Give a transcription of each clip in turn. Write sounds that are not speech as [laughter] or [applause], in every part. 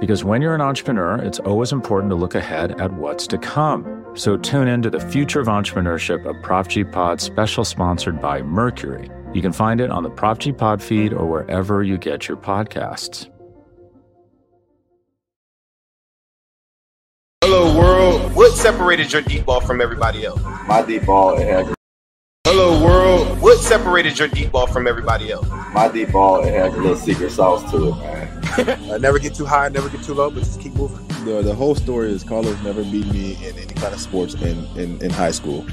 Because when you're an entrepreneur, it's always important to look ahead at what's to come. So tune in to the Future of Entrepreneurship, a Prop G Pod special sponsored by Mercury. You can find it on the Prop G Pod feed or wherever you get your podcasts. Hello, world. What separated your deep ball from everybody else? My deep ball, it had. Hello, world. What separated your deep ball from everybody else? My deep ball, it has a little secret sauce to it, man. Uh, never get too high, never get too low, but just keep moving. The, the whole story is Carlos never beat me in any kind of sports in, in, in high school.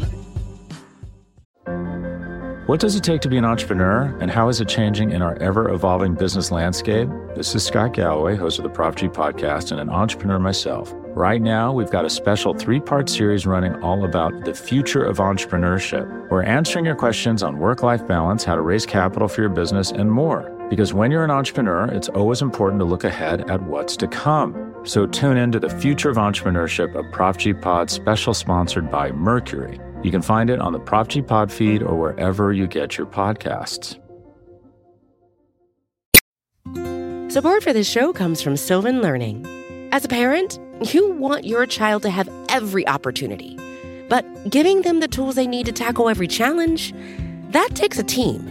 What does it take to be an entrepreneur, and how is it changing in our ever evolving business landscape? This is Scott Galloway, host of the Prop G podcast, and an entrepreneur myself. Right now, we've got a special three part series running all about the future of entrepreneurship. We're answering your questions on work life balance, how to raise capital for your business, and more. Because when you're an entrepreneur, it's always important to look ahead at what's to come. So tune in to the Future of Entrepreneurship, a Prop G Pod special sponsored by Mercury. You can find it on the Prop G Pod feed or wherever you get your podcasts. Support for this show comes from Sylvan Learning. As a parent, you want your child to have every opportunity, but giving them the tools they need to tackle every challenge, that takes a team.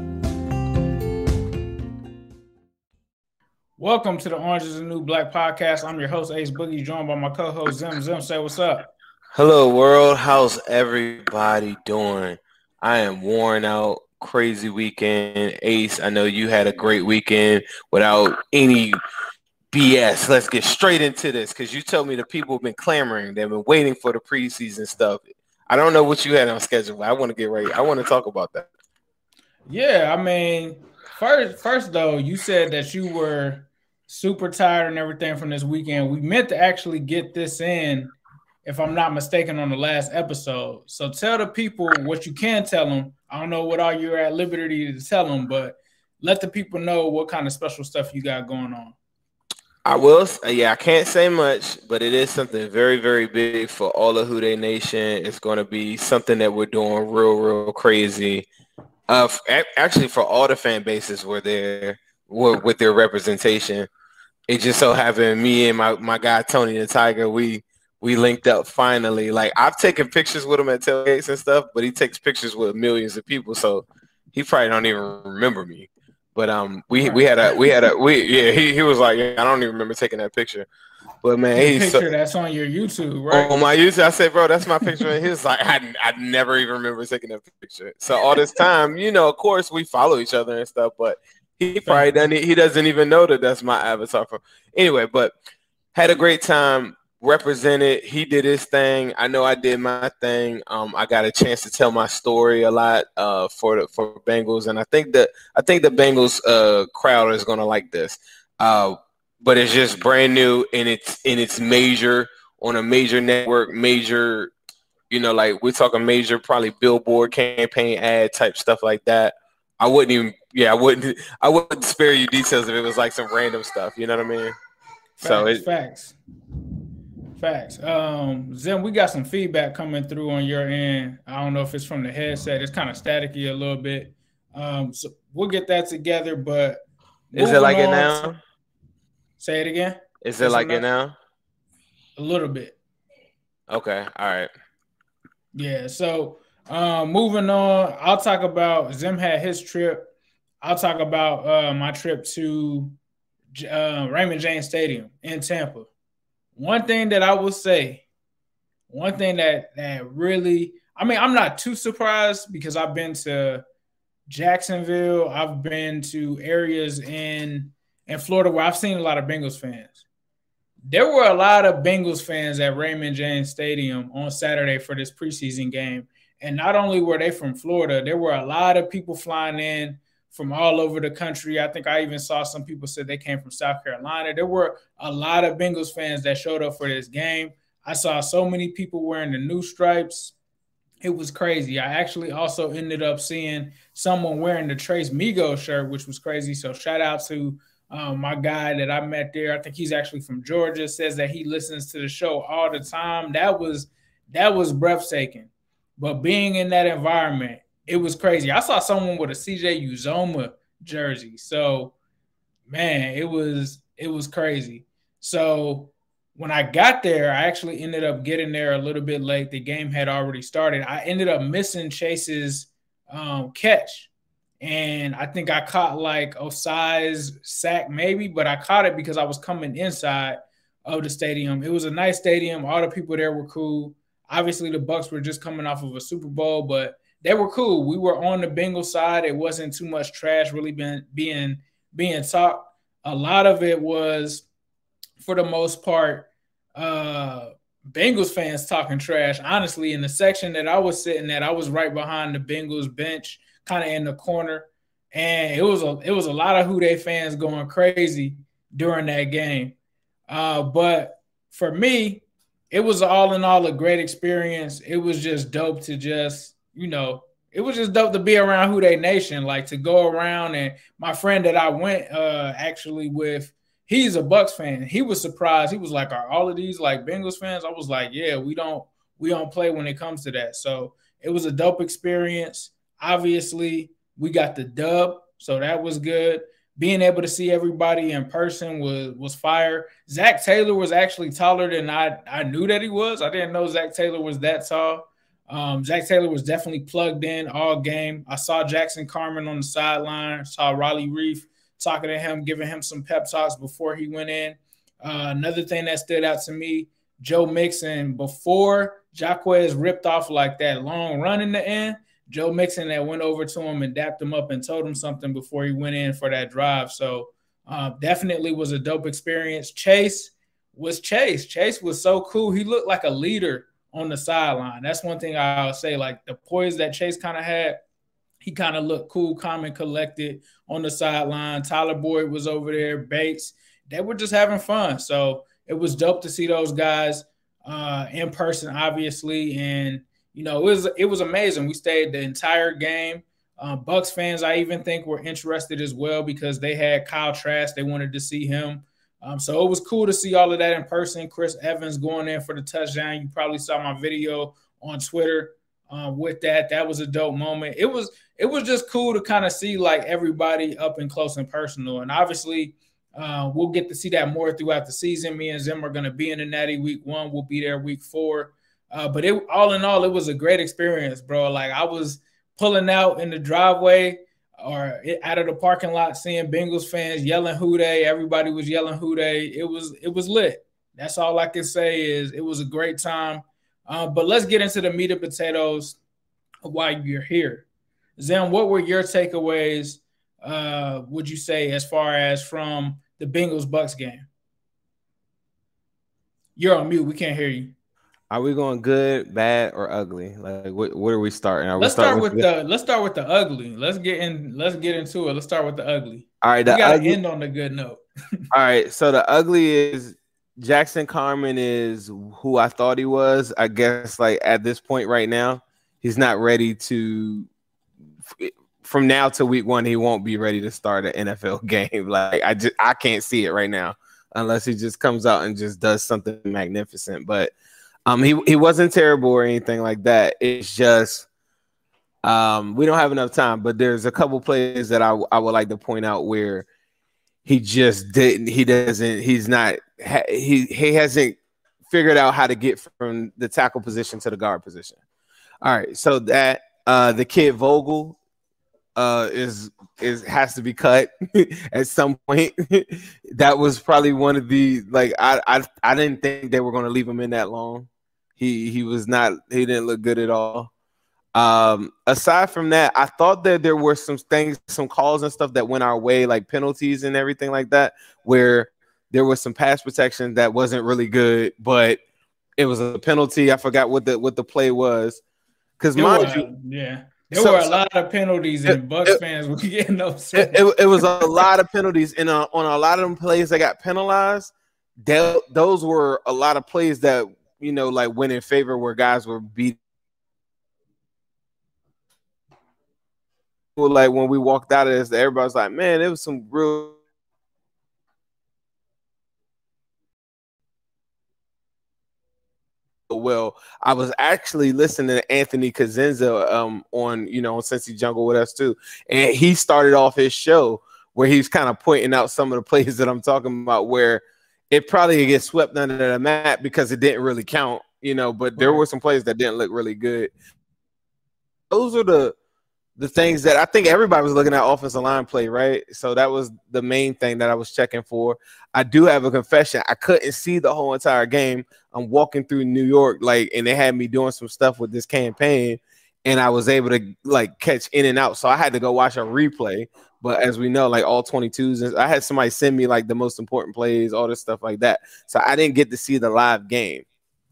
Welcome to the Orange is the New Black podcast. I'm your host, Ace Boogie, joined by my co host, Zim. Zim, say what's up. Hello, world. How's everybody doing? I am worn out. Crazy weekend. Ace, I know you had a great weekend without any BS. Let's get straight into this because you told me the people have been clamoring. They've been waiting for the preseason stuff. I don't know what you had on schedule, but I want to get right. I want to talk about that. Yeah, I mean, first, first though, you said that you were super tired and everything from this weekend. We meant to actually get this in, if I'm not mistaken, on the last episode. So tell the people what you can tell them. I don't know what all you're at liberty to tell them, but let the people know what kind of special stuff you got going on. I will. Yeah, I can't say much, but it is something very, very big for all of Who Dey Nation. It's going to be something that we're doing real, real crazy. Uh, actually, for all the fan bases were there with their representation. It just so happened me and my, my guy Tony the Tiger, we we linked up finally. Like I've taken pictures with him at tailgates and stuff, but he takes pictures with millions of people, so he probably don't even remember me. But um, we we had a we had a we yeah he, he was like yeah, I don't even remember taking that picture. But man, The he's picture so, that's on your YouTube, right? on my YouTube. I said, bro, that's my picture. And he was like, I I never even remember taking that picture. So all this time, you know, of course we follow each other and stuff, but he probably doesn't he doesn't even know that that's my avatar. For anyway, but had a great time. represented. He did his thing. I know I did my thing. Um, I got a chance to tell my story a lot uh, for the for Bengals, and I think that I think the Bengals uh, crowd is gonna like this. Uh, but it's just brand new and it's in its major on a major network, major, you know, like we're talking major, probably billboard campaign ad type stuff like that. I wouldn't even, yeah, I wouldn't, I wouldn't spare you details if it was like some random stuff. You know what I mean? Facts, so it, facts, facts. Um, Zim, we got some feedback coming through on your end. I don't know if it's from the headset. It's kind of staticky a little bit. Um, so we'll get that together. But is it like it now? Say it again. Is it like it now? A little bit. Okay. All right. Yeah. So um, moving on, I'll talk about Zim had his trip. I'll talk about uh, my trip to uh, Raymond James Stadium in Tampa. One thing that I will say, one thing that that really, I mean, I'm not too surprised because I've been to Jacksonville, I've been to areas in in Florida where I've seen a lot of Bengals fans. There were a lot of Bengals fans at Raymond James Stadium on Saturday for this preseason game. And not only were they from Florida, there were a lot of people flying in from all over the country. I think I even saw some people said they came from South Carolina. There were a lot of Bengals fans that showed up for this game. I saw so many people wearing the new stripes. It was crazy. I actually also ended up seeing someone wearing the Trace Migos shirt, which was crazy. So shout out to um, my guy that I met there, I think he's actually from Georgia, says that he listens to the show all the time. That was that was breathtaking. But being in that environment, it was crazy. I saw someone with a CJ Uzomah jersey. So, man, it was it was crazy. So when I got there, I actually ended up getting there a little bit late. The game had already started. I ended up missing Chase's um, catch and I think I caught like Ossai's sack maybe, but I caught it because I was coming inside of the stadium. It was a nice stadium. All the people there were cool. Obviously, the Bucs were just coming off of a Super Bowl, but they were cool. We were on the Bengals side. It wasn't too much trash really being being being talked. A lot of it was, for the most part, uh, Bengals fans talking trash. Honestly, in the section that I was sitting at, I was right behind the Bengals bench kind of in the corner, and it was a it was a lot of Who Dey fans going crazy during that game. Uh, but for me, it was all in all a great experience. It was just dope to just you know it was just dope to be around Who Dey Nation, like to go around and my friend that I went uh actually with, he's a Bucs fan. He was surprised. He was like, "Are all of these like Bengals fans?" I was like, "Yeah, we don't we don't play when it comes to that." So it was a dope experience. Obviously, we got the dub, so that was good. Being able to see everybody in person was was fire. Zac Taylor was actually taller than I I knew that he was. I didn't know Zac Taylor was that tall. Um, Zac Taylor was definitely plugged in all game. I saw Jackson Carman on the sideline. Saw Riley Reiff talking to him, giving him some pep talks before he went in. Uh, another thing that stood out to me, Joe Mixon, before Jaquez ripped off like that long run in the end, Joe Mixon that went over to him and dapped him up and told him something before he went in for that drive. So uh, definitely was a dope experience. Chase was Chase. Chase was so cool. He looked like a leader on the sideline. That's one thing I'll say. Like the poise that Chase kind of had, he kind of looked cool, calm, and collected on the sideline. Tyler Boyd was over there. Bates, they were just having fun. So it was dope to see those guys uh, in person, obviously, and you know, it was it was amazing. We stayed the entire game. Um, Bucs fans, I even think, were interested as well because they had Kyle Trask. They wanted to see him. Um, so it was cool to see all of that in person. Chris Evans going in for the touchdown. You probably saw my video on Twitter uh, with that. That was a dope moment. It was it was just cool to kind of see like everybody up and close and personal. And obviously, uh, we'll get to see that more throughout the season. Me and Zim are going to be in the Natty week one. We'll be there week four. Uh, but it all in all, it was a great experience, bro. Like I was pulling out in the driveway or out of the parking lot, seeing Bengals fans yelling "Who Dey!" Everybody was yelling "Who Dey!" It was it was lit. That's all I can say is it was a great time. Uh, but let's get into the meat and potatoes while you're here. Zim, what were your takeaways? Uh, would you say as far as from the Bengals Bucks game? You're on mute. We can't hear you. Are we going good, bad, or ugly? Like, what, what are we starting? Are let's start with, with the let's start with the ugly. Let's get in. Let's get into it. Let's start with the ugly. All right, we gotta ugly, end on a good note. [laughs] all right, so the ugly is Jackson Carman is who I thought he was. I guess like at this point right now, he's not ready to. From now to week one, he won't be ready to start an NFL [laughs] game. Like I just I can't see it right now unless he just comes out and just does something magnificent. But um, he he wasn't terrible or anything like that. It's just um, we don't have enough time. But there's a couple plays that I I would like to point out where he just didn't. He doesn't. He's not. He he hasn't figured out how to get from the tackle position to the guard position. All right, so that uh, the kid Vogel uh, is is has to be cut [laughs] at some point. [laughs] that was probably one of the like I I I didn't think they were going to leave him in that long. He he was not he didn't look good at all. Um, aside from that, I thought that there were some things, some calls and stuff that went our way, like penalties and everything like that, where there was some pass protection that wasn't really good, but it was a penalty. I forgot what the what the play was. Because mind you, yeah, there so, were a lot of penalties, and Bucs it, fans were [laughs] getting upset. It, it, it, was a lot of penalties, and uh, on a lot of them plays that got penalized, they, those were a lot of plays that you know, like went in favor where guys were beat. Like when we walked out of this, everybody's like, man, it was some real well. I was actually listening to Anthony Cosenza um, on, you know, on Cincy Jungle with us too. And he started off his show where he's kind of pointing out some of the [laughs] plays that I'm talking about where it probably gets swept under the mat because it didn't really count, you know. But there were some plays that didn't look really good. Those are the the things that I think everybody was looking at offensive line play, right? So that was the main thing that I was checking for. I do have a confession. I couldn't see the whole entire game. I'm walking through New York, like, and they had me doing some stuff with this campaign, and I was able to like catch in and out. So I had to go watch a replay. But as we know, like all 22s, I had somebody send me like the most important plays, all this stuff like that. So I didn't get to see the live game.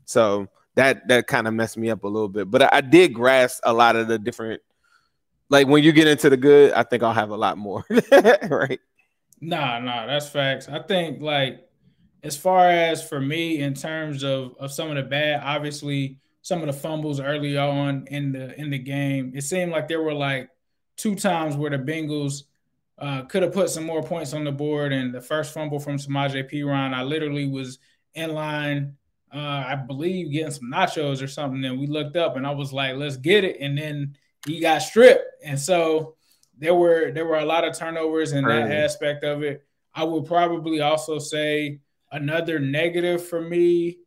So that that kind of messed me up a little bit. But I did grasp a lot of the different like when you get into the good, I think I'll have a lot more. [laughs] right. Nah, nah, that's facts. I think like as far as for me in terms of of some of the bad, obviously some of the fumbles early on in the in the game, it seemed like there were like two times where the Bengals uh, could have put some more points on the board. And the first fumble from Samaje Perine, I literally was in line, uh, I believe, getting some nachos or something. And we looked up and I was like, let's get it. And then he got stripped. And so there were there were a lot of turnovers in that aspect of it. I would probably also say another negative for me.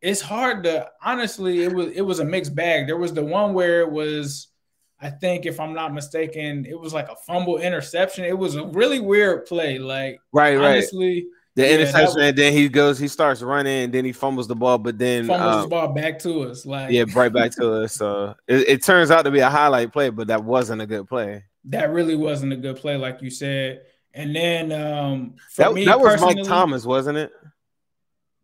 It's hard to honestly, it was it was a mixed bag. There was the one where it was I think if I'm not mistaken, it was like a fumble interception. It was a really weird play. Like right, honestly, right. The yeah, interception, and then he goes, he starts running, and then he fumbles the ball, but then fumbles um, the ball back to us. Like yeah, right back to us. So it, it, turns out to be a highlight play, but that wasn't a good play. That really wasn't a good play, like you said. And then um, that, me, that was Mike Thomas, wasn't it?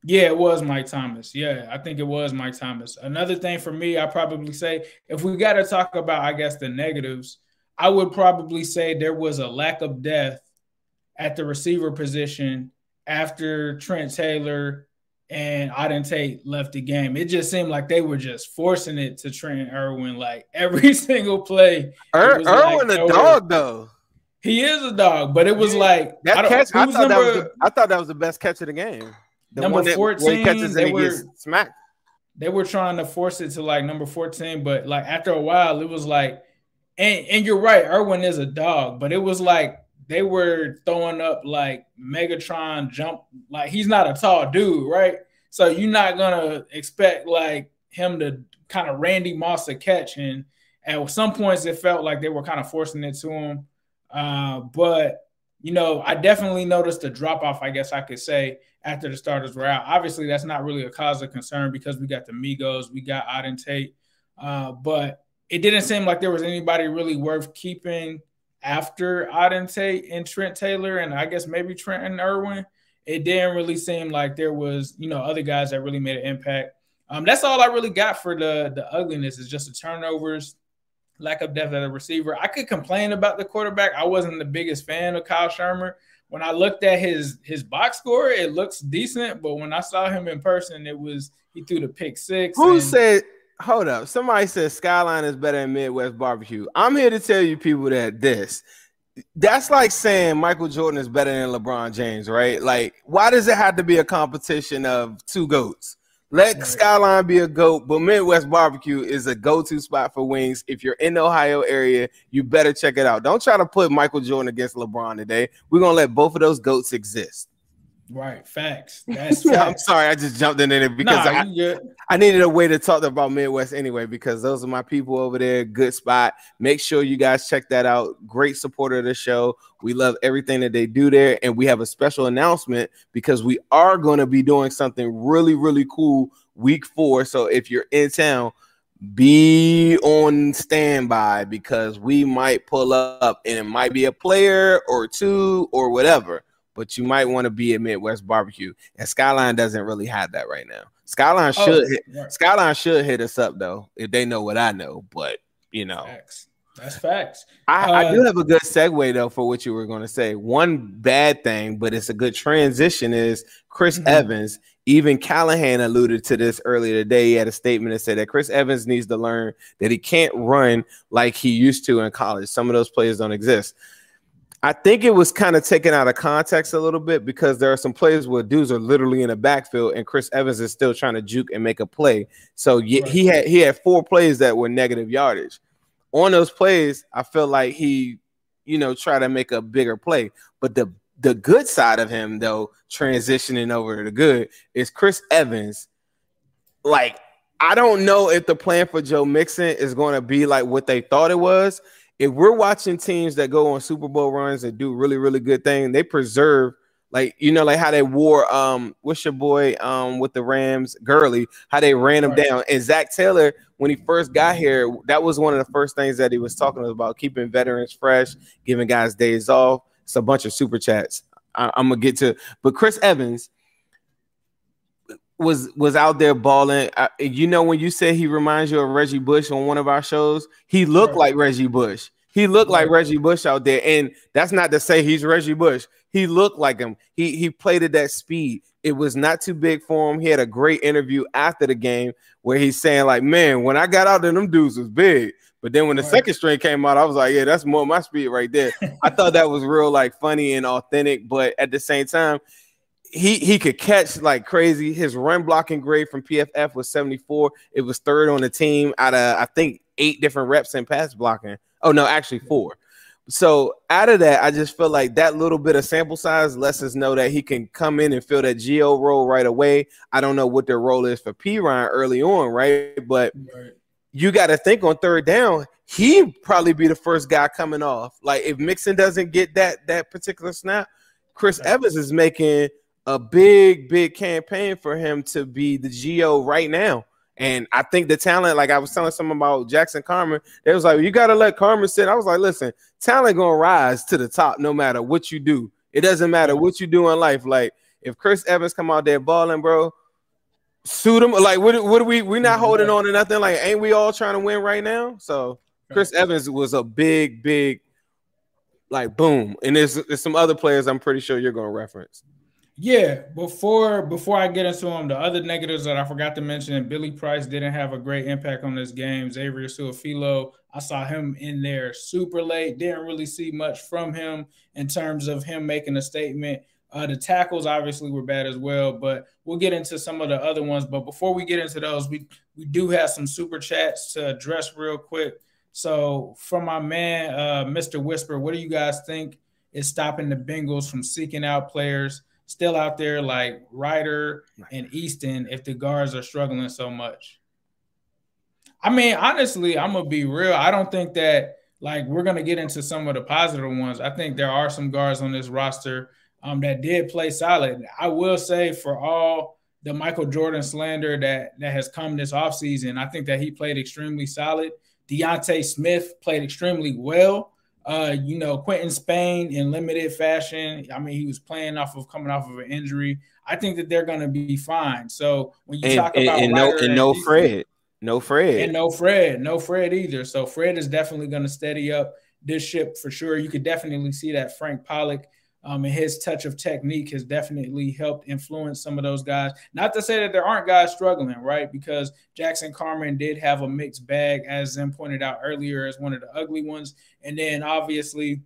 Yeah, it was Mike Thomas. Yeah, I think it was Mike Thomas. Another thing for me, I probably say if we got to talk about, I guess, the negatives, I would probably say there was a lack of depth at the receiver position after Trent Taylor and Auden Tate left the game. It just seemed like they were just forcing it to Trent Irwin like [laughs] every single play. Ir- er, Irwin like, a dog though. He is a dog, but it was yeah. like that catch. I thought, number, that was the, I thought that was the best catch of the game. The number fourteen, they were smacked. They were trying to force it to like number fourteen, but like after a while, it was like, and and you're right, Irwin is a dog, but it was like they were throwing up like Megatron jump, like he's not a tall dude, right? So you're not gonna expect like him to kind of Randy Moss a catch, and at some points it felt like they were kind of forcing it to him. Uh, but you know, I definitely noticed a drop off, I guess I could say, after the starters were out. Obviously, that's not really a cause of concern because we got the Migos, we got Auden Tate, uh, but it didn't seem like there was anybody really worth keeping after Auden Tate and Trent Taylor, and I guess maybe Trent and Irwin. it didn't really seem like there was, you know, other guys that really made an impact. Um, that's all I really got for the the ugliness is just the turnovers, lack of depth at a receiver. I could complain about the quarterback. I wasn't the biggest fan of Kyle Shurmur. When I looked at his his box score, it looks decent, but when I saw him in person, it was he threw the pick six. Who and, said? Hold up! Somebody says Skyline is better than Midwest Barbecue. I'm here to tell you people that this that's like saying Michael Jordan is better than LeBron James, right? Like, why does it have to be a competition of two goats? Let right. Skyline be a goat, but Midwest Barbecue is a go-to spot for wings. If you're in the Ohio area, you better check it out. Don't try to put Michael Jordan against LeBron today. We're gonna let both of those goats exist. Right, facts. [laughs] That's facts. I'm sorry, I just jumped in there because nah, I, I needed a way to talk about Midwest anyway, because those are my people over there. Good spot. Make sure you guys check that out. Great supporter of the show. We love everything that they do there. And we have a special announcement because we are going to be doing something really, really cool week four. So if you're in town, be on standby because we might pull up and it might be a player or two or whatever but you might want to be at Midwest Barbecue. And Skyline doesn't really have that right now. Skyline oh, should hit, right. Skyline should hit us up though if they know what I know. But you know, facts. that's facts. I, uh, I do have a good segue though for what you were going to say. One bad thing, but it's a good transition. Is Chris mm-hmm. Evans? Even Callahan alluded to this earlier today. He had a statement that said that Chris Evans needs to learn that he can't run like he used to in college. Some of those players don't exist. I think it was kind of taken out of context a little bit because there are some plays where dudes are literally in the backfield and Chris Evans is still trying to juke and make a play. So right. he had he had four plays that were negative yardage. On those plays, I feel like he, you know, try to make a bigger play. But the the good side of him though, transitioning over to the good, is Chris Evans. Like, I don't know if the plan for Joe Mixon is going to be like what they thought it was if we're watching teams that go on Super Bowl runs and do really, really good things, they preserve like you know, like how they wore um what's your boy um with the Rams, Gurley, how they ran him right. down. And Zac Taylor, when he first got here, that was one of the first things that he was talking about, keeping veterans fresh, giving guys days off. It's a bunch of super chats. I, am gonna get to, but Chris Evans was was out there balling. Uh, you know, when you say he reminds you of Reggie Bush on one of our shows, he looked right. like Reggie Bush. He looked right. like Reggie Bush out there, and that's not to say he's Reggie Bush. He looked like him. He he played at that speed. It was not too big for him. He had a great interview after the game where he's saying like, "Man, when I got out there, them dudes was big." But then when the right. second string came out, I was like, "Yeah, that's more my speed right there." I thought that was real like funny and authentic, but at the same time, he he could catch like crazy. His run blocking grade from PFF was 74. It was third on the team out of I think eight different reps in pass blocking. Oh no, actually four. So out of that, I just feel like that little bit of sample size lets us know that he can come in and fill that Gio role right away. I don't know what their role is for Perine early on, right? But right. you got to think on third down, he probably be the first guy coming off. Like if Mixon doesn't get that that particular snap, Chris right. Evans is making a big, big campaign for him to be the Gio right now. And I think the talent, like I was telling someone about Jackson Carman, they was like, you got to let Carman sit. I was like, listen, talent gonna rise to the top no matter what you do. It doesn't matter what you do in life. Like if Chris Evans come out there balling, bro, suit him. Like what? What are we? We're not mm-hmm. holding on to nothing. Like ain't we all trying to win right now? So Chris Evans was a big, big, like boom. And there's, there's some other players I'm pretty sure you're gonna reference. Yeah, before before I get into them, the other negatives that I forgot to mention, Billy Price didn't have a great impact on this game. Xavier Su'a-Filo, I saw him in there super late. Didn't really see much from him in terms of him making a statement. Uh, the tackles obviously were bad as well, but we'll get into some of the other ones. But before we get into those, we we do have some super chats to address real quick. So from my man, uh, Mr. Whisper, what do you guys think is stopping the Bengals from seeking out players? Still out there like Ryder and Easton if the guards are struggling so much? I mean, honestly, I'm gonna be real. I don't think that like we're gonna get into some of the positive ones. I think there are some guards on this roster um, that did play solid. I will say for all the Michael Jordan slander that that has come this offseason, I think that he played extremely solid. D'Ante Smith played extremely well. Uh, you know, Quinton Spain in limited fashion. I mean, he was playing off of coming off of an injury. I think that they're going to be fine. So when you and, talk about and, and no and no Fred, no Fred, and no Fred, no Fred either. So Fred is definitely going to steady up this ship for sure. You could definitely see that Frank Pollack um, and his touch of technique has definitely helped influence some of those guys. Not to say that there aren't guys struggling, right? Because Jackson Carman did have a mixed bag, as Zim pointed out earlier, as one of the ugly ones. And then obviously,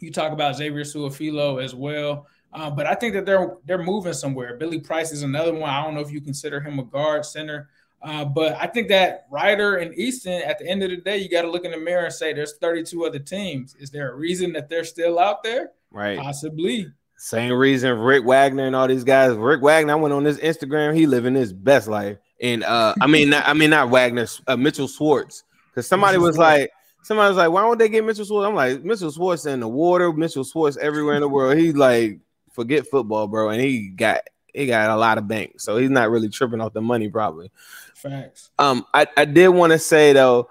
you talk about Xavier Su'a-Filo as well. Uh, but I think that they're they're moving somewhere. Billy Price is another one. I don't know if you consider him a guard center, uh, but I think that Ryder and Easton, at the end of the day, you got to look in the mirror and say, "There's 32 other teams. Is there a reason that they're still out there? Right? Possibly. Same reason Rick Wagner and all these guys. Rick Wagner, I went on his Instagram. He living his best life. And uh, I mean, not, I mean not Wagner, uh, Mitchell Schwartz, because somebody was [laughs] like, somebody was like, why don't they get Mitchell Schwartz? I'm like, Mitchell Schwartz in the water, Mitchell Schwartz everywhere in the world. He's like, forget football, bro, and he got he got a lot of bank, so he's not really tripping off the money, probably. Facts. Um, I, I did want to say though,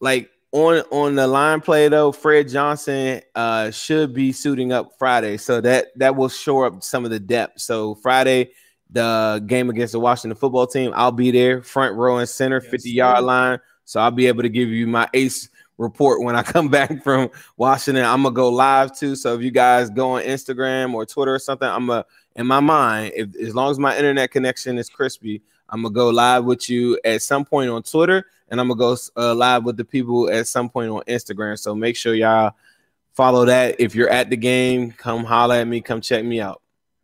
like on on the line play though, Fred Johnson uh should be suiting up Friday, so that that will shore up some of the depth. So Friday, the game against the Washington football team, I'll be there, front row and center, yes, 50 yard line. So I'll be able to give you my ace report when I [laughs] come back from Washington. I'm gonna go live too. So if you guys go on Instagram or Twitter or something, I'm gonna in my mind, if as long as my internet connection is crispy, I'm gonna go live with you at some point on Twitter, and I'm gonna go uh, live with the people at some point on Instagram. So make sure y'all follow that. If you're at the game, come holler at me, come check me out.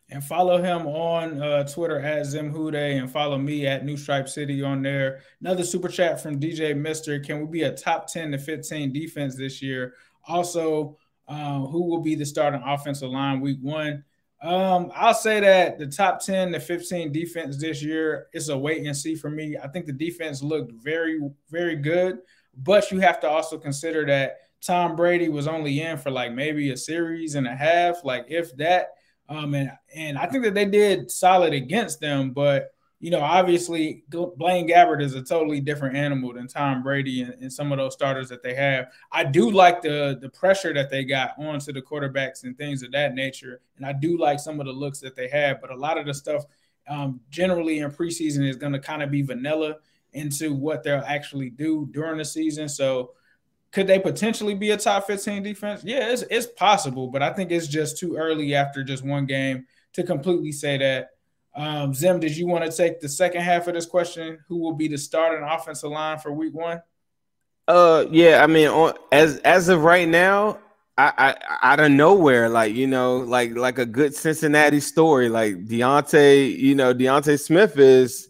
And follow him on uh, Twitter at Zimhude and follow me at New Stripe City on there. Another super chat from DJ Mister. Can we be a top 10 to 15 defense this year? Also, uh, who will be the starting offensive line week one? Um, I'll say that the top 10 to 15 defense this year is a wait and see for me. I think the defense looked very, very good, but you have to also consider that Tom Brady was only in for like maybe a series and a half, like if that. Um, and and I think that they did solid against them, but you know, obviously Blaine Gabbert is a totally different animal than Tom Brady and, and, some of those starters that they have. I do like the the pressure that they got onto the quarterbacks and things of that nature, and I do like some of the looks that they have. But a lot of the stuff, um, generally in preseason, is going to kind of be vanilla into what they'll actually do during the season. So, could they potentially be a top 15 defense? Yeah, it's, it's possible, but I think it's just too early after just one game to completely say that. Um, Zim, did you want to take the second half of this question? Who will be the starting offensive line for Week One? Uh, yeah, I mean, on, as as of right now, I, I out of nowhere, like you know, like like a good Cincinnati story, like D'Ante, you know, D'Ante Smith is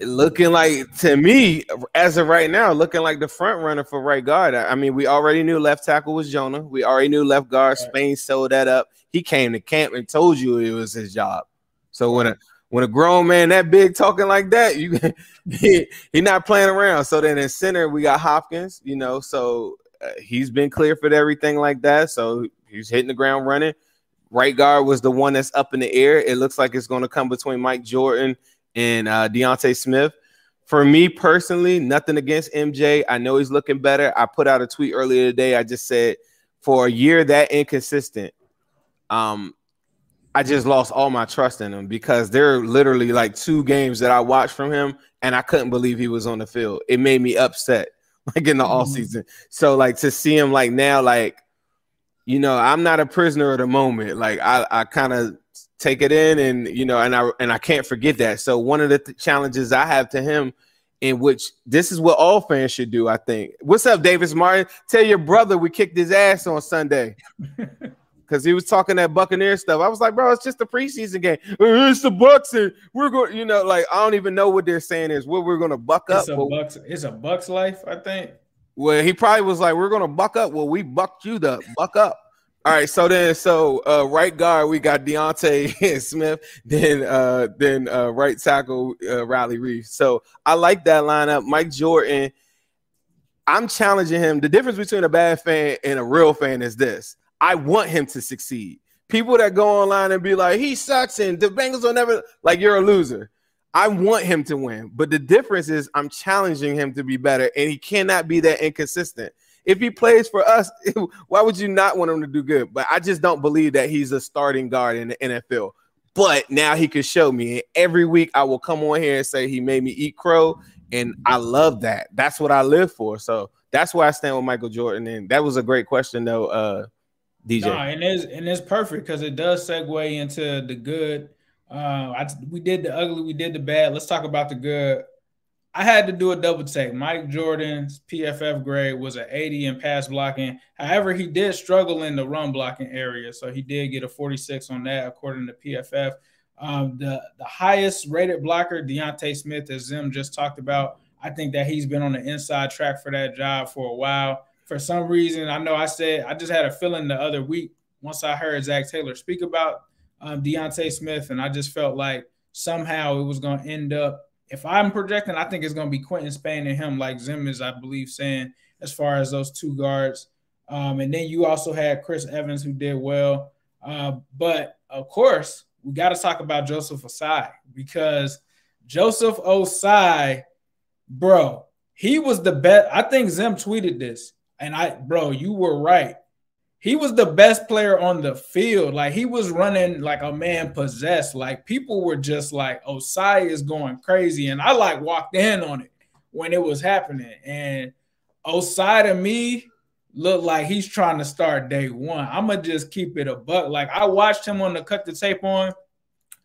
looking like to me as of right now, looking like the front runner for right guard. I mean, we already knew left tackle was Jonah. We already knew left guard. Spain sold that up. He came to camp and told you it was his job. So when a when a grown man that big talking like that, you [laughs] he, he not playing around. So then in center we got Hopkins, you know, so uh, he's been clear for everything like that. So he's hitting the ground running. Right guard was the one that's up in the air. It looks like it's going to come between Mike Jordan and uh, D'Ante Smith. For me personally, nothing against MJ. I know he's looking better. I put out a tweet earlier today. I just said for a year that inconsistent, um, I just lost all my trust in him because there are literally like two games that I watched from him and I couldn't believe he was on the field. It made me upset, [laughs] like in the mm-hmm. off season. So like to see him like now, like you know, I'm not a prisoner of the moment. Like I, I kind of take it in, and you know, and I and I can't forget that. So one of the th- challenges I have to him, in which this is what all fans should do. I think. What's up, Davis Martin? Tell your brother we kicked his ass on Sunday. [laughs] because he was talking that Buccaneer stuff. I was like, bro, it's just a preseason game. Uh, it's the Bucs, and we're going. You know, like I don't even know what they're saying is what we're going to buck it's up. A Bucks, it's a Bucks life, I think. Well, he probably was like, we're going to buck up. Well, we bucked you the buck up. All right, so then, so uh, right guard we got D'Ante [laughs] Smith, then uh, then uh, right tackle uh, Riley Reiff. So I like that lineup. Mike Jordan, I'm challenging him. The difference between a bad fan and a real fan is this: I want him to succeed. People that go online and be like, he sucks and the Bengals will never, like, you're a loser. I want him to win. But the difference is I'm challenging him to be better, and he cannot be that inconsistent. if he plays for us, [laughs] why would you not want him to do good? But I just don't believe that he's a starting guard in the NFL. But now he could show me. Every week I will come on here and say he made me eat crow. And I love that. That's what I live for. So that's where I stand with Michael Jordan. And that was a great question, though, uh, DJ. No, and it's and it's perfect because it does segue into the good. Uh, I, we did the ugly, we did the bad. Let's talk about the good. I had to do a double take. Mike Jordan's PFF grade was an 80 in pass blocking. However, he did struggle in the run blocking area, so he did get a 46 on that according to PFF. Um, the the highest rated blocker, D'Ante Smith, as Zim just talked about. I think that he's been on the inside track for that job for a while. For some reason, I know I said I just had a feeling the other week once I heard Zac Taylor speak about um, D'Ante Smith, and I just felt like somehow it was going to end up if I'm projecting, I think it's going to be Quinton Spain and him, like Zim is, I believe, saying as far as those two guards. Um, and then you also had Chris Evans, who did well. Uh, but of course, we got to talk about Joseph Ossai because Joseph Ossai, bro, he was the best. I think Zim tweeted this, and I, bro, you were right he was the best player on the field. Like he was running like a man possessed. Like people were just like, Ossai is going crazy. And I like walked in on it when it was happening. And Ossai to me looked like he's trying to start day one. I'm gonna just keep it a buck. Like I watched him on the cut the tape on.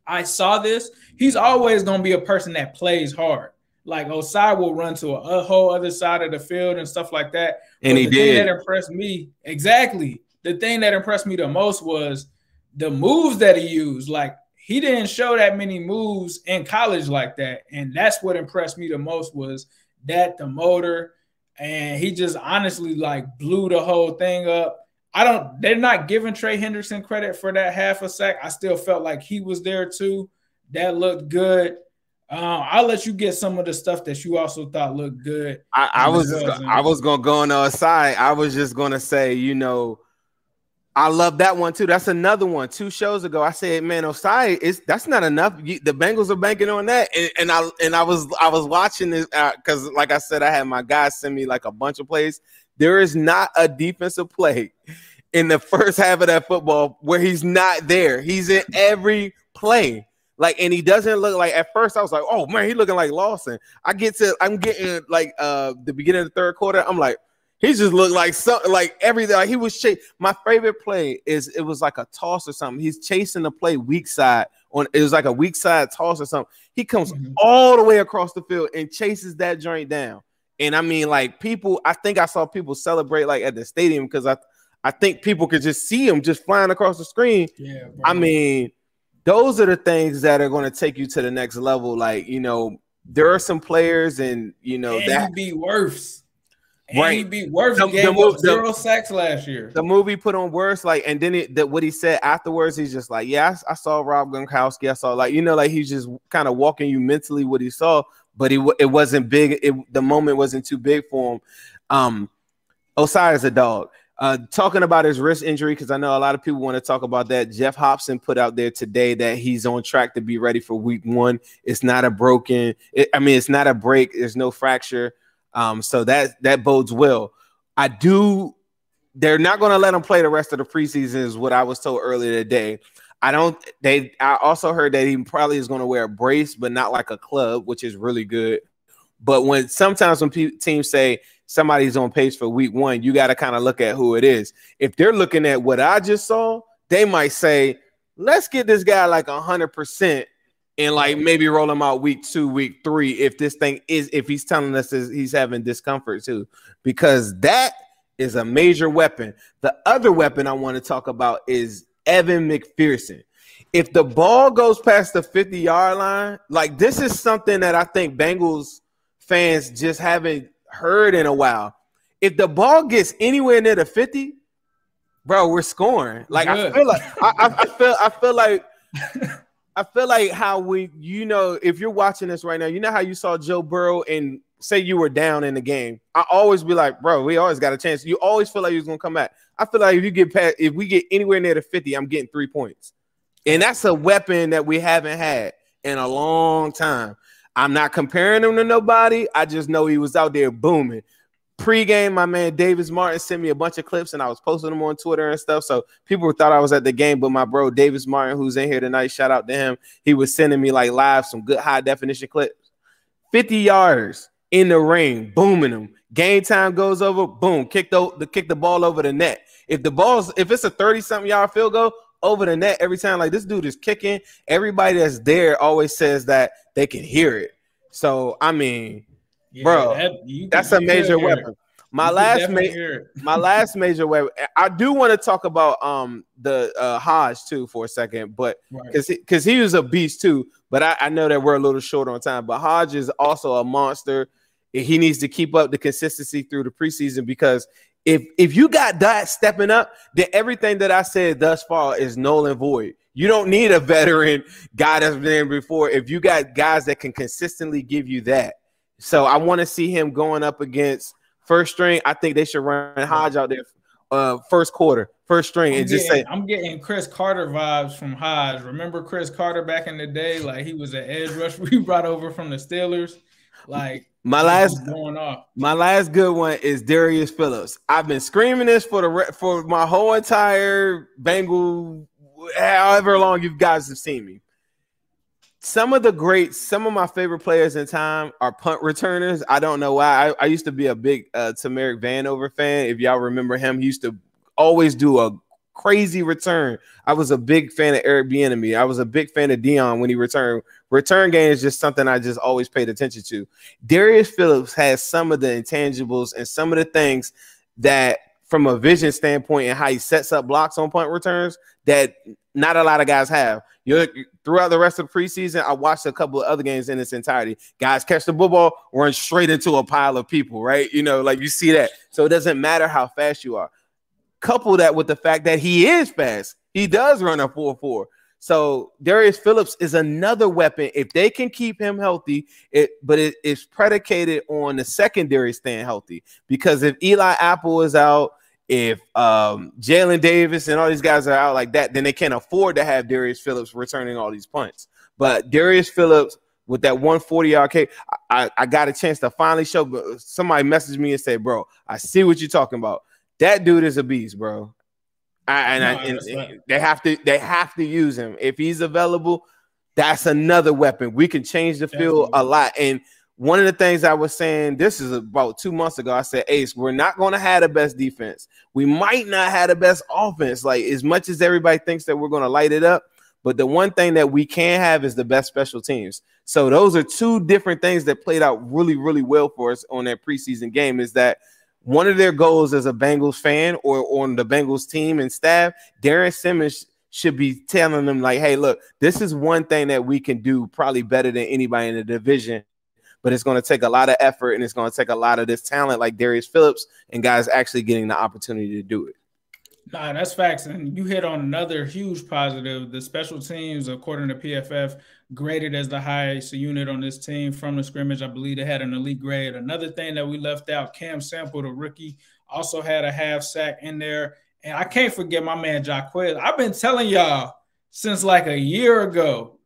I saw this. He's always gonna be a person that plays hard. Like Ossai will run to a, a, whole other side of the field and stuff like that. And but he did. That impressed me exactly the thing that impressed me the most was the moves that he used. Like he didn't show that many moves in college like that, and that's what impressed me the most was that the motor, and he just honestly like blew the whole thing up. I don't. They're not giving Trey Hendrickson credit for that half a sack. I still felt like he was there too. That looked good. Uh, I'll let you get some of the stuff that you also thought looked good. I, I was I was gonna go on the side. I was just gonna say, you know, I love that one too. That's another one. Two shows ago, I said, "Man, Ossai is that's not enough." You, the Bengals are banking on that, and, and, I and I was I was watching this because, uh, like I said, I had my guys send me like a bunch of plays. There is not a defensive play in the first half of that football where he's not there. He's in every play. Like, and he doesn't look like at first I was like, oh man, he looking like Lawson. I get to I'm getting like uh the beginning of the third quarter. I'm like, he just looked like something like everything. Like he was chasing. My favorite play is it was like a toss or something. He's chasing the play weak side on it was like a weak side toss or something. He comes mm-hmm. all the way across the field and chases that joint down. And I mean, like people, I think I saw people celebrate like at the stadium because I I think people could just see him just flying across the screen. Yeah, bro. I mean, those are the things that are going to take you to the next level. Like, you know, there are some players, and you know and that be worse. And right. He be worse. The, he the, zero the, sacks last year. The movie put on worse, like, and then it, that what he said afterwards, he's just like, yeah, I, I, saw Rob Gronkowski. I saw like, you know, like he's just kind of walking you mentally what he saw, but he it wasn't big. It the moment wasn't too big for him. Um, Ossai is a dog. Uh, talking about his wrist injury because I know a lot of people want to talk about that. Geoff Hobson put out there today that he's on track to be ready for Week One. It's not a broken. It, I mean, it's not a break. There's no fracture. Um, so that that bodes well. I do. They're not going to let him play the rest of the preseason, is what I was told earlier today. I don't. They. I also heard that he probably is going to wear a brace, but not like a club, which is really good. But when sometimes when pe- teams say somebody's on pace for week one, you got to kind of look at who it is. If they're looking at what I just saw, they might say, "Let's get this guy like hundred percent and like maybe roll him out week two, week three, if this thing is if he's telling us he's having discomfort too, because that is a major weapon. The other weapon I want to talk about is Evan McPherson. If the ball goes past the 50 yard line, like this is something that I think Bengals fans just haven't heard in a while. If the ball gets anywhere near the 50, bro, we're scoring. Like Good. I feel like I, I, feel I feel like [laughs] I feel like how we, you know, if you're watching this right now, you know how you saw Joe Burrow and say you were down in the game. I always be like, bro, we always got a chance. You always feel like he's gonna come back. I feel like if you get past, if we get anywhere near the 50, I'm getting three points. And that's a weapon that we haven't had in a long time. I'm not comparing him to nobody. I just know he was out there booming. Pre-game, my man Davis Martin sent me a bunch of clips, and I was posting them on Twitter and stuff. So people thought I was at the game, but my bro Davis Martin, who's in here tonight, shout out to him. He was sending me like live some good high definition clips. 50 yards in the ring, booming them. Game time goes over, boom, kick the, the kick the ball over the net. If the ball's if it's a 30 something yard field goal over the net every time, like this dude is kicking. Everybody that's there always says that they can hear it. So I mean, yeah, bro, that, that's a major weapon. My last major, my last major weapon. I do want to talk about um the uh Hodge too for a second, but because right. because he, he, was a beast too. But I, I know that we're a little short on time. But Hodge is also a monster. He needs to keep up the consistency through the preseason because if if you got that stepping up, then everything that I said thus far is null and void. You don't need a veteran guy that's been before. If you got guys that can consistently give you that, so I want to see him going up against first string. I think they should run Hodge out there uh, first quarter, first string, I'm and just getting, say I'm getting Chris Carter vibes from Hodge. Remember Chris Carter back in the day? Like he was an edge rush [laughs] we brought over from the Steelers. Like my last going off. My last good one is Darius Phillips. I've been screaming this for the for my whole entire Bengal, however long you guys have seen me some of the great, some of my favorite players in time are punt returners. I don't know why. I, I used to be a big uh, Vanover fan. If y'all remember him, he used to always do a crazy return. I was a big fan of Eric Bieniemy. I was a big fan of Deion when he returned. Return game is just something I just always paid attention to. Darius Phillips has some of the intangibles and some of the things that, from a vision standpoint and how he sets up blocks on punt returns, that not a lot of guys have. You're throughout the rest of the preseason. I watched a couple of other games in its entirety. Guys catch the football, run straight into a pile of people, right? You know, like you see that. So it doesn't matter how fast you are. Couple that with the fact that he is fast. He does run a 4-4. So Darius Phillips is another weapon. If they can keep him healthy, it but it is predicated on the secondary staying healthy. Because if Eli Apple is out, if um, Jalen Davis and all these guys are out like that, then they can't afford to have Darius Phillips returning all these punts. But Darius Phillips with that 140 yard kick, I, I got a chance to finally show. Somebody messaged me and said, "Bro, I see what you're talking about. That dude is a beast, bro." I, and, no, I, and, and they have to they have to use him if he's available. That's another weapon. We can change the field a lot and one of the things I was saying, this is about two months ago. I said, Ace, we're not going to have the best defense. We might not have the best offense. Like as much as everybody thinks that we're going to light it up, but the one thing that we can have is the best special teams. So those are two different things that played out really, really well for us on that preseason game. Is that one of their goals as a Bengals fan or on the Bengals team and staff, Darrin Simmons should be telling them like, "Hey, look, this is one thing that we can do probably better than anybody in the division." but it's going to take a lot of effort and it's going to take a lot of this talent like Darius Phillips and guys actually getting the opportunity to do it. Nah, that's facts. And you hit on another huge positive. The special teams, according to PFF, graded as the highest unit on this team from the scrimmage. I believe they had an elite grade. Another thing that we left out, Cam Sample, the rookie, also had a half sack in there. And I can't forget my man Jacques. I've been telling y'all since like a year ago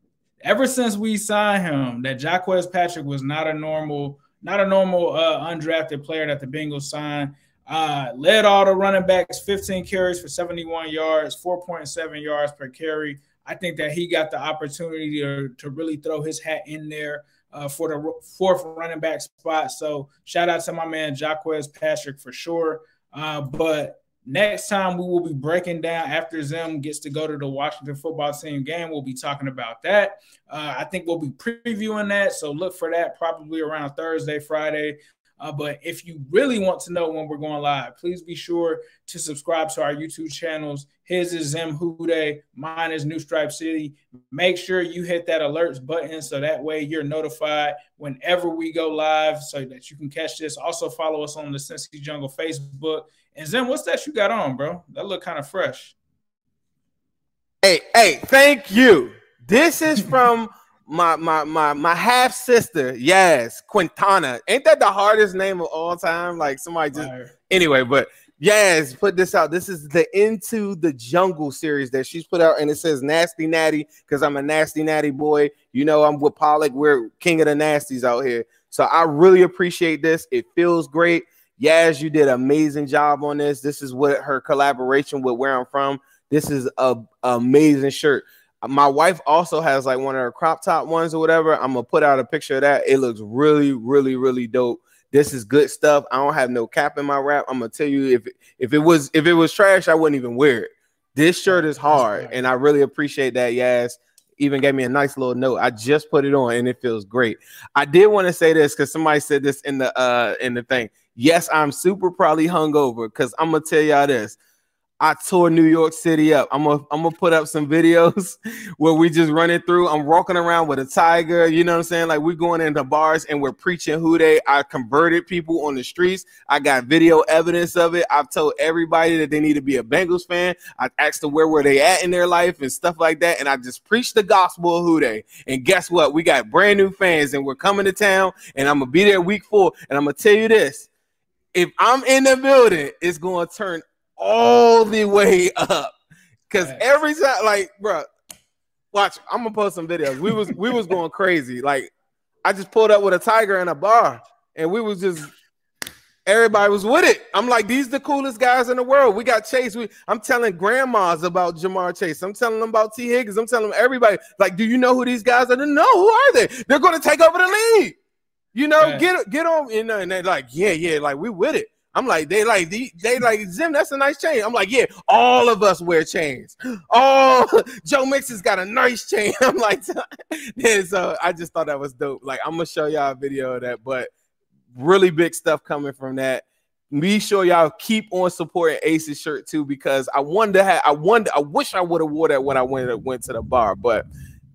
ever since we signed him, that Jacques Patrick was not a normal, not a normal uh, undrafted player that the Bengals signed. Uh, led all the running backs, 15 carries for 71 yards, 4.7 yards per carry. I think that he got the opportunity to, to really throw his hat in there uh, for the fourth running back spot. So shout out to my man Jacques Patrick for sure. Uh, but Next time we will be breaking down after Zim gets to go to the Washington football team game. We'll be talking about that. Uh, I think we'll be previewing that. So look for that probably around Thursday, Friday. Uh, but if you really want to know when we're going live, please be sure to subscribe to our YouTube channels. His is Zim Hude, mine is New Stripe City. Make sure you hit that alerts button so that way you're notified whenever we go live so that you can catch this. Also, follow us on the Cincy Jungle Facebook and Zen, what's that you got on, bro? That look kind of fresh. Hey, hey, thank you. This is [laughs] from my my my my half sister. Yes, Quintana. Ain't that the hardest name of all time? Like somebody just Fire. anyway, but yes, put this out. This is the Into the Jungle series that she's put out, and it says Nasty Natty because I'm a nasty natty boy. You know, I'm with Pollock. We're king of the nasties out here. So I really appreciate this. It feels great Yaz, you did an amazing job on this. This is what her collaboration with where I'm from. This is a amazing shirt. My wife also has like one of her crop top ones or whatever. I'm gonna put out a picture of that. It looks really, really, really dope. This is good stuff. I don't have no cap in my wrap. I'm gonna tell you if if it was if it was trash, I wouldn't even wear it. This shirt is hard, and I really appreciate that. Yes, even gave me a nice little note. I just put it on, and it feels great. I did want to say this because somebody said this in the uh in the thing. Yes, I'm super probably hungover because I'm gonna tell y'all this. I tore New York City up. I'm gonna I'm gonna put up some videos [laughs] where we just running through. I'm walking around with a tiger, you know what I'm saying? Like we're going into bars and we're preaching Who Dey I converted people on the streets. I got video evidence of it. I've told everybody that they need to be a Bengals fan. I asked them where were they at in their life and stuff like that. And I just preached the gospel of Who Dey. And guess what? We got brand new fans and we're coming to town and I'm gonna be there week four. And I'm gonna tell you this. If I'm in the building, it's gonna turn all the way up. Cause every time, like, bro, watch, I'm gonna post some videos. We was we was going crazy. Like, I just pulled up with a tiger in a bar, and we was just everybody was with it. I'm like, these the coolest guys in the world. We got Chase. We, I'm telling grandmas about Ja'Marr Chase. I'm telling them about Tee Higgins. I'm telling them everybody. Like, do you know who these guys are? No, who are they? They're going to take over the league. You know, Right. get get on. You know, and they're like, yeah, yeah, like we with it. I'm like, they like they, they like Zim. That's a nice chain. I'm like, yeah, all of us wear chains. [gasps] Oh, [laughs] Joe Mixon's got a nice chain. [laughs] I'm like, [laughs] yeah. So I just thought that was dope. Like, I'm gonna show y'all a video of that, but really big stuff coming from that. Be sure y'all keep on supporting Ace's shirt too, because I to have. I wonder. I wish I would have wore that when I went went to the bar, but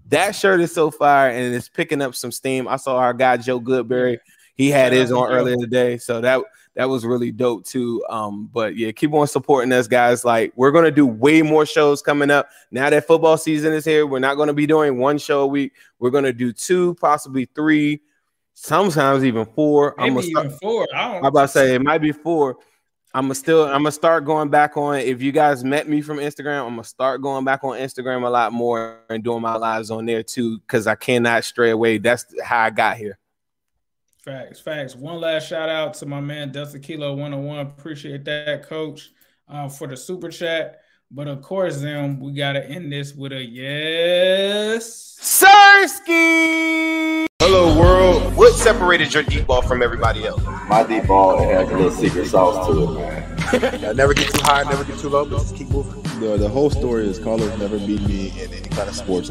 that shirt is so fire and it's picking up some steam. I saw our guy Joe Goodberry. He had his on earlier today, so that that was really dope too. Um, but yeah, keep on supporting us, guys. Like we're gonna do way more shows coming up now that football season is here. We're not gonna be doing one show a week. We're gonna do two, possibly three, sometimes even four. I'm Maybe gonna even four. I don't. I'm about to say it might be four. I'm gonna still I'm gonna start going back on. If you guys met me from Instagram, I'm gonna start going back on Instagram a lot more and doing my lives on there too, because I cannot stray away. That's how I got here. Facts, facts. One last shout out to my man Delta Kilo 101. Appreciate that, coach, uh, for the super chat. But of course, then we gotta end this with a yes. Sirski! Hello, world. What separated your deep ball from everybody else? My deep ball it has a little secret sauce to it, man. [laughs] Yeah, never get too high, never get too low, but just keep moving. The, the whole story is Carlos never beat me in any kind of sports.